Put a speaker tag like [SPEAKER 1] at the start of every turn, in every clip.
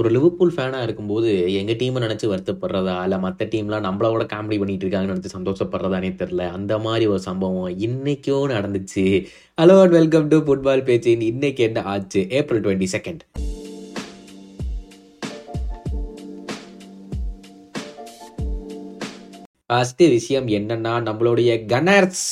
[SPEAKER 1] ஒரு லிவர்பூல் ஃபேனாக இருக்கும்போது எங்கள் டீமை நினச்சி வருத்தப்படுறதா இல்லை மற்ற டீம்லாம் நம்மளோட காமெடி பண்ணிட்டு இருக்காங்கன்னு நினச்சி சந்தோஷப்படுறதானே தெரில அந்த மாதிரி ஒரு சம்பவம் இன்னைக்கோ நடந்துச்சு. Hello and welcome to football பேச்சு இன்னைக்கு என்ன ஆச்சு? ஏப்ரல் டுவெண்ட்டி செகண்ட் ஃபஸ்ட்டு விஷயம் என்னன்னா நம்மளுடைய கனர்ஸ்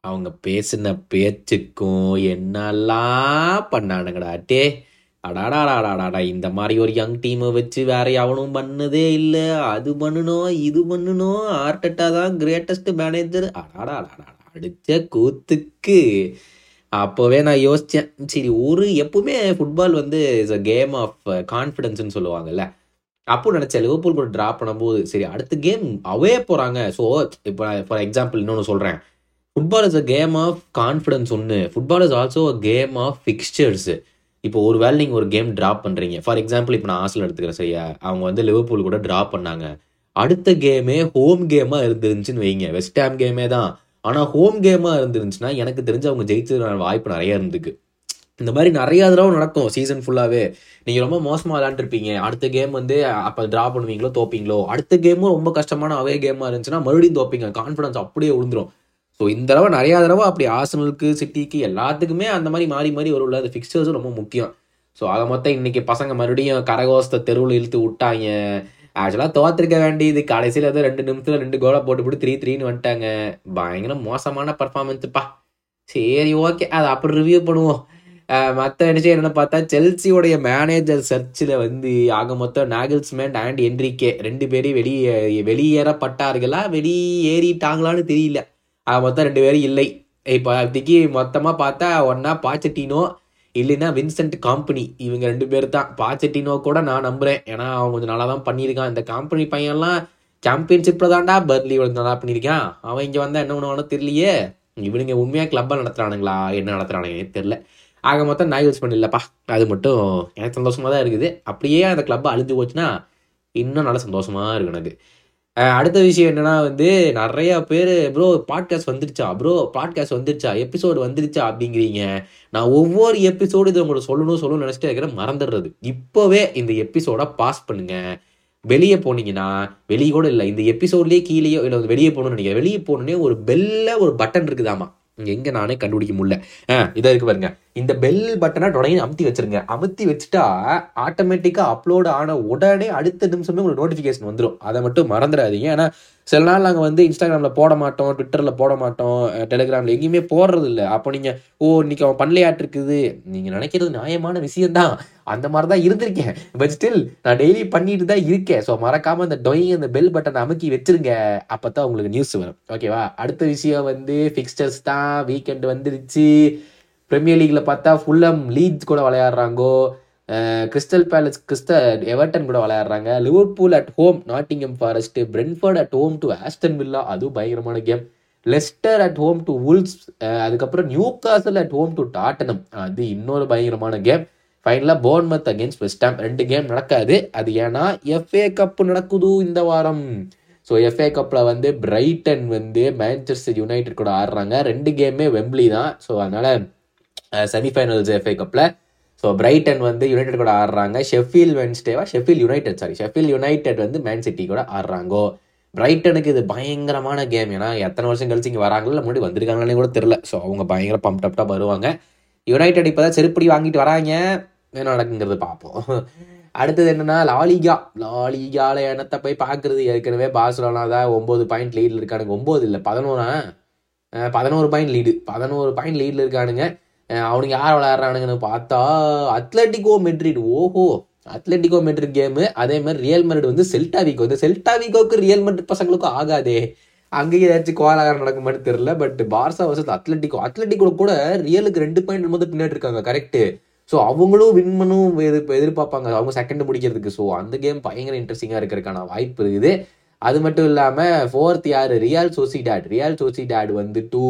[SPEAKER 1] அவங்க பேசின பேச்சுக்கும் என்னெல்லாம் பண்ணானுங்கடா. டே அடாடாடாடாடா இந்த மாதிரி ஒரு யங் டீமை வச்சு வேற எவனும் பண்ணதே இல்லை. அது பண்ணணும் இது பண்ணணும் ஆர்டட்டா தான் கிரேட்டஸ்ட் மேனேஜர் அடாடாடாடா அடிச்ச கூத்துக்கு. அப்போவே நான் யோசித்தேன் சரி ஒரு எப்பவுமே ஃபுட்பால் வந்து இஸ் அ கேம் ஆஃப் கான்ஃபிடென்ஸ்னு சொல்லுவாங்கல்ல. அப்போ நினச்சேன் லிவர்பூல் கூட ட்ரா பண்ணும்போது சரி அடுத்த கேம் அவே போகிறாங்க ஸோ இப்போ ஃபார் எக்ஸாம்பிள் இன்னொன்று சொல்கிறேன் football is a game of confidence ஒன்று football is also a game of fixtures இப்போ ஒரு வேலை நீங்கள் ஒரு கேம் ட்ராப் பண்ணுறீங்க ஃபார் எக்ஸாம்பிள் இப்போ நான் ஆசில் எடுத்துக்கிறேன் சரியா? அவங்க வந்து லிவர்பூல் கூட ட்ரா பண்ணாங்க. அடுத்த கேமே ஹோம் கேமாக இருந்துருந்துச்சுன்னு வைங்க. வெஸ்ட் ஹாம் கேமே தான். ஆனால் ஹோம் கேமாக இருந்துருந்துச்சுன்னா எனக்கு தெரிஞ்சு அவங்க ஜெயிச்சதுக்கான வாய்ப்பு நிறைய இருந்துக்கு இந்த மாதிரி நிறைய தடவை நடக்கும் சீசன் ஃபுல்லாகவே நீங்கள் ரொம்ப மோசமாக விளாண்டுருப்பீங்க அடுத்த கேம் வந்து அப்போ ட்ரா பண்ணுவீங்களோ தோப்பீங்களோ? அடுத்த கேமும் ரொம்ப கஷ்டமான அவே கேமாக இருந்துச்சுன்னா மறுபடியும் தோப்பீங்க. கான்ஃபிடன்ஸ் அப்படியே விழுந்துரும் ஸோ இந்த தடவை நிறையா தடவை அப்படி ஆசனலுக்கு சிட்டிக்கு எல்லாத்துக்குமே அந்த மாதிரி மாறி மாறி வரும்ல அது ஃபிக்சர்ஸும் ரொம்ப முக்கியம். ஸோ அதை மொத்தம் இன்னைக்கு பசங்க மறுபடியும் கரகோசத்தை தெருவில் இழுத்து விட்டாங்க. ஆக்சுவலாக தோத்திருக்க வேண்டியது. கடைசியில் ஏதோ ரெண்டு நிமிஷத்தில் ரெண்டு கோலை போட்டு போட்டு த்ரீ த்ரீன்னு வந்துட்டாங்க. பயங்கர மோசமான பர்ஃபார்மன்ஸுப்பா சரி ஓகே அதை அப்புறம் ரிவ்யூ பண்ணுவோம். மற்ற விஷயம் என்னென்னு பார்த்தா செல்சியோடைய மேனேஜர் சர்ச்சில் வந்து ஆக மொத்தம் நாகல்ஸ்மேன் அண்ட் என்ரிகே ரெண்டு பேரும் வெளியே வெளியேறப்பட்டார்களா? வெளியேறிட்டாங்களான்னு தெரியல. மொத்தம் ரெண்டு பேரும் இல்லை. இப்போ அதுக்கு மொத்தமாக பார்த்தா ஒன்றா பாச்சட்டினோ இல்லைன்னா வின்சென்ட் காம்பனி. இவங்க ரெண்டு பேர் தான் பாச்சட்டினோ கூட நான் நம்புகிறேன் ஏன்னா அவன் கொஞ்சம் நல்லா தான் பண்ணியிருக்கான். இந்த காம்பனி பையன்லாம் சாம்பியன்ஷிப்பில் தான்டா பர்லி இவ்வளோ நல்லா பண்ணியிருக்கான். அவன் இங்கே வந்தால் என்ன பண்ணுவானோ தெரியலையே. இவனுங்க உண்மையாக கிளப்பாக நடத்துகிறானுங்களா என்ன நடத்துகிறானுங்க தெரில ஆக மொத்தம் நான் யூஸ் பண்ணலப்பா அது மட்டும் எனக்கு சந்தோஷமாக தான் இருக்குது. அப்படியே அந்த கிளப்பை அழிஞ்சு போச்சுன்னா இன்னும் நல்லா சந்தோஷமாக இருக்கும் எனக்கு அடுத்த விஷயம் என்னன்னா வந்து நிறைய பேர் ப்ரோ பாட்காஸ்ட் வந்துருச்சா? ப்ரோ பாட்காஸ்ட் வந்துருச்சா? எபிசோடு வந்துருச்சா? அப்படிங்கிறீங்க. நான் ஒவ்வொரு எபிசோடு இதை உங்களுக்கு சொல்லணும் சொல்லணும்னு நினச்சிட்டு இருக்கிறேன் மறந்துடுறது. இப்போவே இந்த எபிசோட பாஸ் பண்ணுங்க. வெளியே போனீங்கன்னா வெளியே கூட இல்லை இந்த எபிசோட்லேயே கீழேயோ இல்லை வெளியே போகணும்னு நினைக்கிறேன் வெளியே போகணுன்னே ஒரு பெல்ல ஒரு பட்டன் இருக்குதாமா? எங்கே நானே கண்டுபிடிக்க முடியல. ஆ இதாக இருக்கு பாருங்க. இந்த பெல் பட்டனை உடனே அமுத்தி வச்சிருங்க. அமுத்தி வச்சுட்டா ஆட்டோமேட்டிக்காக அப்லோட் ஆன உடனே அடுத்த நிமிஷமே உங்களுக்கு நோட்டிஃபிகேஷன் வந்துடும் அதை மட்டும் மறந்துடாதீங்க. ஏன்னா சில நாள் நாங்கள் வந்து இன்ஸ்டாகிராமில் போட மாட்டோம் ட்விட்டரில் போட மாட்டோம் டெலிகிராமில் எங்கேயுமே போடுறது இல்லை அப்போ நீங்கள் ஓ இன்னைக்கு அவன் பண்ணலையாட்டு இருக்குது. நீங்கள் நினைக்கிறது நியாயமான விஷயம்தான். அந்த மாதிரி தான் இருந்திருக்கேன். பட் ஸ்டில் நான் டெய்லி பண்ணிட்டு தான் இருக்கேன். ஸோ மறக்காமல் அந்த டொயிங் அந்த பெல் பட்டனை அமுக்கி வச்சிருங்க. அப்போ தான் உங்களுக்கு நியூஸ் வரும். ஓகேவா அடுத்த விஷயம் வந்து ஃபிக்ஸ்டர்ஸ் தான். வீக்கெண்ட் வந்துருச்சு. ப்ரீமியர் லீக்ல பார்த்தா ஃபுல்லம் லீட்ஸ் கூட விளையாடுறாங்கோ கிறிஸ்டல் பேலஸ் கிறிஸ்டல் எவர்டன் கூட விளையாடுறாங்க. Liverpool at home Nottingham Forest Brentford at home to Aston Villa அதுவும் பயங்கரமான game Leicester at home to Wolves அதுக்கப்புறம் Newcastle at home to Tottenham அது இன்னொரு பயங்கரமான கேம் ஃபைனலாக போர்ன்மத் அகேன்ஸ்ட் வெஸ்டாம் ரெண்டு கேம் நடக்காது. அது ஏன்னா எஃப்ஏ கப் நடக்குது இந்த வாரம். ஸோ எஃப்ஏ கப்பில் வந்து பிரைட்டன் வந்து மேன்செஸ்டர் யுனைடெட் கூட ஆடுறாங்க. ரெண்டு கேமே வெம்ப்ளி தான். ஸோ அதனால் செமிஃபைனல்ஸ் எஃப்ஏ கப்பில் ஸோ பிரைட்டன் வந்து யுனைடெட் கூட ஆடுறாங்க. Sheffield வென்ஸ்டேவா Sheffield United sorry Sheffield United வந்து மேன் சிட்டி கூட ஆடுறாங்கோ. பிரைட்டனுக்கு இது பயங்கரமான கேம் ஏன்னா எத்தனை வருஷம் கழிச்சு இங்கே வராங்களோ இல்லை முன்னாடி வந்திருக்காங்களே கூட தெரில ஸோ அவங்க பயங்கர பம்ப் அப்டாக வருவாங்க. யுனைடெட் இப்போ தான் செருப்படி வாங்கிட்டு வராங்க. என்ன நடக்குங்கிறது பார்ப்போம் அடுத்தது என்னன்னா லாலிகா லாலிகால எண்ணத்தை போய் பார்க்குறது ஏற்கனவே பாஸ்லோனா தான் ஒம்பது பாயிண்ட் லீடில் இருக்கானுங்க. ஒம்பது இல்லை பதினோரா பதினோரு பாயிண்ட் லீடு பதினோரு பாயிண்ட் லீடில் இருக்கானுங்க. அவனுங்க யார் விளையாடுறானுங்கன்னு பார்த்தா அத்லட்டிகோ மெட்ரிட் ஓஹோ அத்லட்டிகோ மெட்ரிட் கேமு அதே மாதிரி ரியல் மெட்ரிட் வந்து செல்டாவிகோ இந்த செல்டாவிகோக்கு ரியல் மெட்ரிட் பசங்களுக்கும் ஆகாதே. அங்கேயே ஏதாச்சும் கோலாகாரம் நடக்குமான்னு தெரியல but Barca versus Atletico Atletico கூட ரியலுக்கு ரெண்டு பாயிண்ட் போது பின்னாடி இருக்காங்க கரெக்டு ஸோ அவங்களும் வின் பண்ணும் எதிர் எதிர்பார்ப்பாங்க. அவங்க செகண்ட் முடிக்கிறதுக்கு. ஸோ அந்த கேம் பயங்கர இன்ட்ரெஸ்டிங்காக இருக்கிறதுக்கான வாய்ப்பு இருக்குது. அது மட்டும் இல்லாமல் ஃபோர்த் யார்? ரியால் சோசிடாட் ரியால் சோசிடாட் வந்து டூ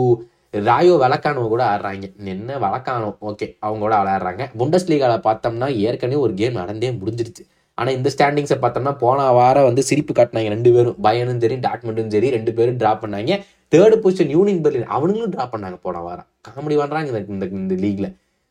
[SPEAKER 1] ராயோ வழக்கானோ கூட ஆடுறாங்க. என்ன வழக்கானோ ஓகே அவங்க கூட விளையாடுறாங்க. புண்டஸ் லீகாவில் பார்த்தோம்னா ஏற்கனவே ஒரு கேம் நடந்தே முடிஞ்சிருச்சு. ஆனால் இந்த ஸ்டாண்டிங்ஸை பார்த்தோம்னா போன வாரம் வந்து சிரிப்பு காட்டினாங்க ரெண்டு பேரும். பயனும் சரி டாட்மெண்ட்டும் சரி ரெண்டு பேரும் ட்ரா பண்ணாங்க. தேர்டு பொசிஷன் யூனியன் பெர்லின் அவனுங்களும் ட்ரா பண்ணாங்க போன வாரம். காமெடி பண்ணுறாங்க இந்த இந்த லீக்ல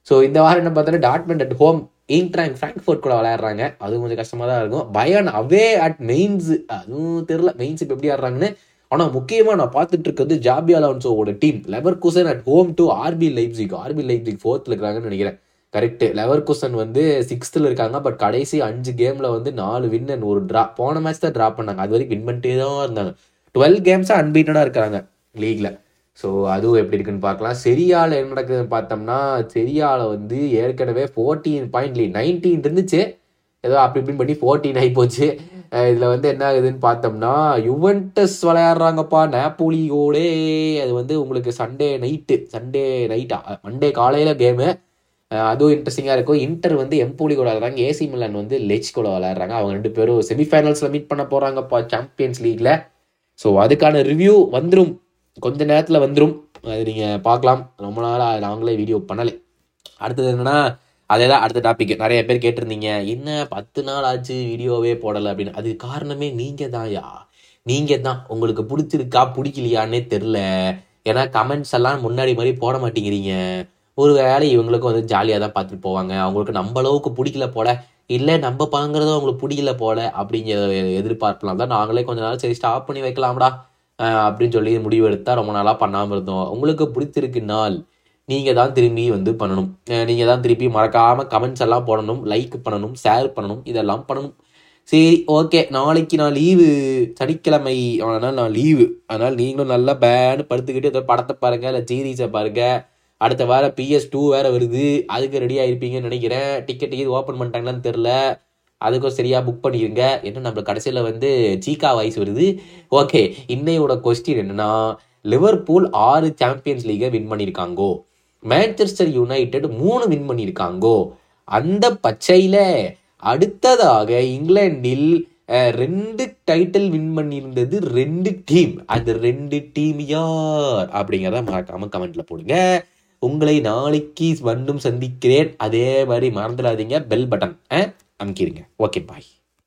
[SPEAKER 1] ஸோ இந்த வாரம் என்ன பார்த்தோன்னா Dortmund at home Eintracht Frankfurt கூட விளையாடுறாங்க. அதுவும் கொஞ்சம் கஷ்டமாக தான் இருக்கும். பயன் அவே அட் மெயின்ஸ் அதுவும் தெரில மெயின்ஸ் இப்போ எப்படி ஆடுறாங்கன்னு ஆனால் முக்கியமாக நான் பார்த்துட்டு இருக்கிறது Xabi அலான்சோவோட team. Leverkusen at home to RB Leipzig RB Leipzig ஃபோர்த்தில் இருக்கிறாங்கன்னு நினைக்கிறேன். கரெக்டு லெவர் குசன் வந்து சிக்ஸ்த்தில் இருக்காங்க பட் கடைசி அஞ்சு கேமில் வந்து நாலு வின் அண்ட் ஒரு ட்ரா போன மேட்ச் தான் ட்ரா பண்ணாங்க. அது வரைக்கும் வின் பண்ணிட்டே தான் இருந்தாங்க. டுவெல் கேம்ஸாக அன்பீட்டடாக இருக்கிறாங்க லீக்ல ஸோ அதுவும் எப்படி இருக்குன்னு பார்க்கலாம். செரியாவில் என்ன நடக்குதுன்னு பார்த்தோம்னா செரியாவில் வந்து ஏற்கனவே ஃபோர்டீன் பாயிண்ட் லீட் நைன்டீன் இருந்துச்சு. ஏதோ அப்படி இப்படின்னு பண்ணி ஃபோர்டீன் ஆகி போச்சு. இதில் வந்து என்ன ஆகுதுன்னு பார்த்தோம்னா யுவென்டஸ் விளையாடுறாங்கப்பா நேப்போலியோடே. அது வந்து உங்களுக்கு சண்டே நைட்டு சண்டே நைட்டா மண்டே காலையில் கேமு அதுவும் இன்ட்ரெஸ்டிங்காக இருக்கும். இன்டர் வந்து எம்போலி கூட விளையாடுறாங்க. ஏசி மில்லன் வந்து லெச் கூட விளையாடுறாங்க. அவங்க ரெண்டு பேரும் செமிஃபைனல்ஸில் மீட் பண்ண போகிறாங்கப்பா சாம்பியன்ஸ் லீக்ல ஸோ அதுக்கான ரிவ்யூ வந்துடும் கொஞ்ச நேரத்தில் வந்துடும் அது நீங்கள் பார்க்கலாம். ரொம்ப நாளாக நாங்களே வீடியோ பண்ணலை. அடுத்தது என்னன்னா அதே தான் அடுத்த டாபிக் நிறைய பேர் கேட்டிருந்தீங்க என்ன பத்து நாள் ஆச்சு வீடியோவே போடலை? அப்படின்னு. அதுக்கு காரணமே நீங்கள் தான் யா நீங்கள் தான் உங்களுக்கு பிடிச்சிருக்கா பிடிக்கலையான்னே தெரில ஏன்னா கமெண்ட்ஸ் எல்லாம் முன்னாடி மாதிரி போட மாட்டேங்கிறீங்க. ஒரு வேளை இவங்களுக்கும் வந்து ஜாலியாக தான் பார்த்துட்டு போவாங்க. அவங்களுக்கு நம்ம அளவுக்கு பிடிக்கல போல. இல்லை நம்ம பாங்கிறது அவங்களுக்கு பிடிக்கல போல அப்படிங்கிற எதிர்பார்க்கலாம் தான் நாங்களே கொஞ்ச நாள் சரி ஸ்டாப் பண்ணி வைக்கலாம்டா அப்படின்னு சொல்லி முடிவு எடுத்தால் ரொம்ப நாளாக பண்ணாமல் இருந்தோம். உங்களுக்கு பிடிச்சிருக்கு நாள். நீங்கள் தான் திரும்பி வந்து பண்ணணும். நீங்கள் தான் திருப்பி மறக்காமல் கமெண்ட்ஸ் எல்லாம் போடணும் லைக் பண்ணணும் ஷேர் பண்ணணும் இதெல்லாம் பண்ணணும். சரி ஓகே நாளைக்கு நான் லீவு சனிக்கிழமை ஆனால் நான் லீவு அதனால் நீங்களும் நல்லா பேனு படுத்துக்கிட்டு ஏதோ படத்தை பாருங்கள் இல்லை சீரீஸை பாருங்கள் அடுத்த வாரம் பிஎஸ் டூ வேறு வருது. அதுக்கு ரெடி ஆகிருப்பீங்கன்னு நினைக்கிறேன். டிக்கெட் டிக்கெட் ஓப்பன் பண்ணிட்டாங்களான்னு தெரில அதுக்கும் சரியாக புக் பண்ணிடுங்க என்ன நம்ம கடைசியில் வந்து சீக்கா வாய்ஸ் வருது. ஓகே இன்னையோட கொஸ்டின் என்னன்னா லிவர்பூல் ஆறு சாம்பியன்ஸ் லீகை வின் பண்ணியிருக்காங்கோ மேன்செஸ்டர் யுனைடெட் மூணு வின் பண்ணியிருக்காங்கோ. அந்த பச்சையில் அடுத்ததாக இங்கிலாண்டில் ரெண்டு டைட்டில் வின் பண்ணியிருந்தது ரெண்டு டீம் அந்த ரெண்டு டீம் யார்? அப்படிங்கிறத மறக்காம கமெண்ட்ல போடுங்க. உங்களை நாளைக்கு வந்தும் சந்திக்கிறேன். அதே மாதிரி மறந்துடாதீங்க. பெல் பட்டன் அமுக்கிடுங்க ஓகே பாய்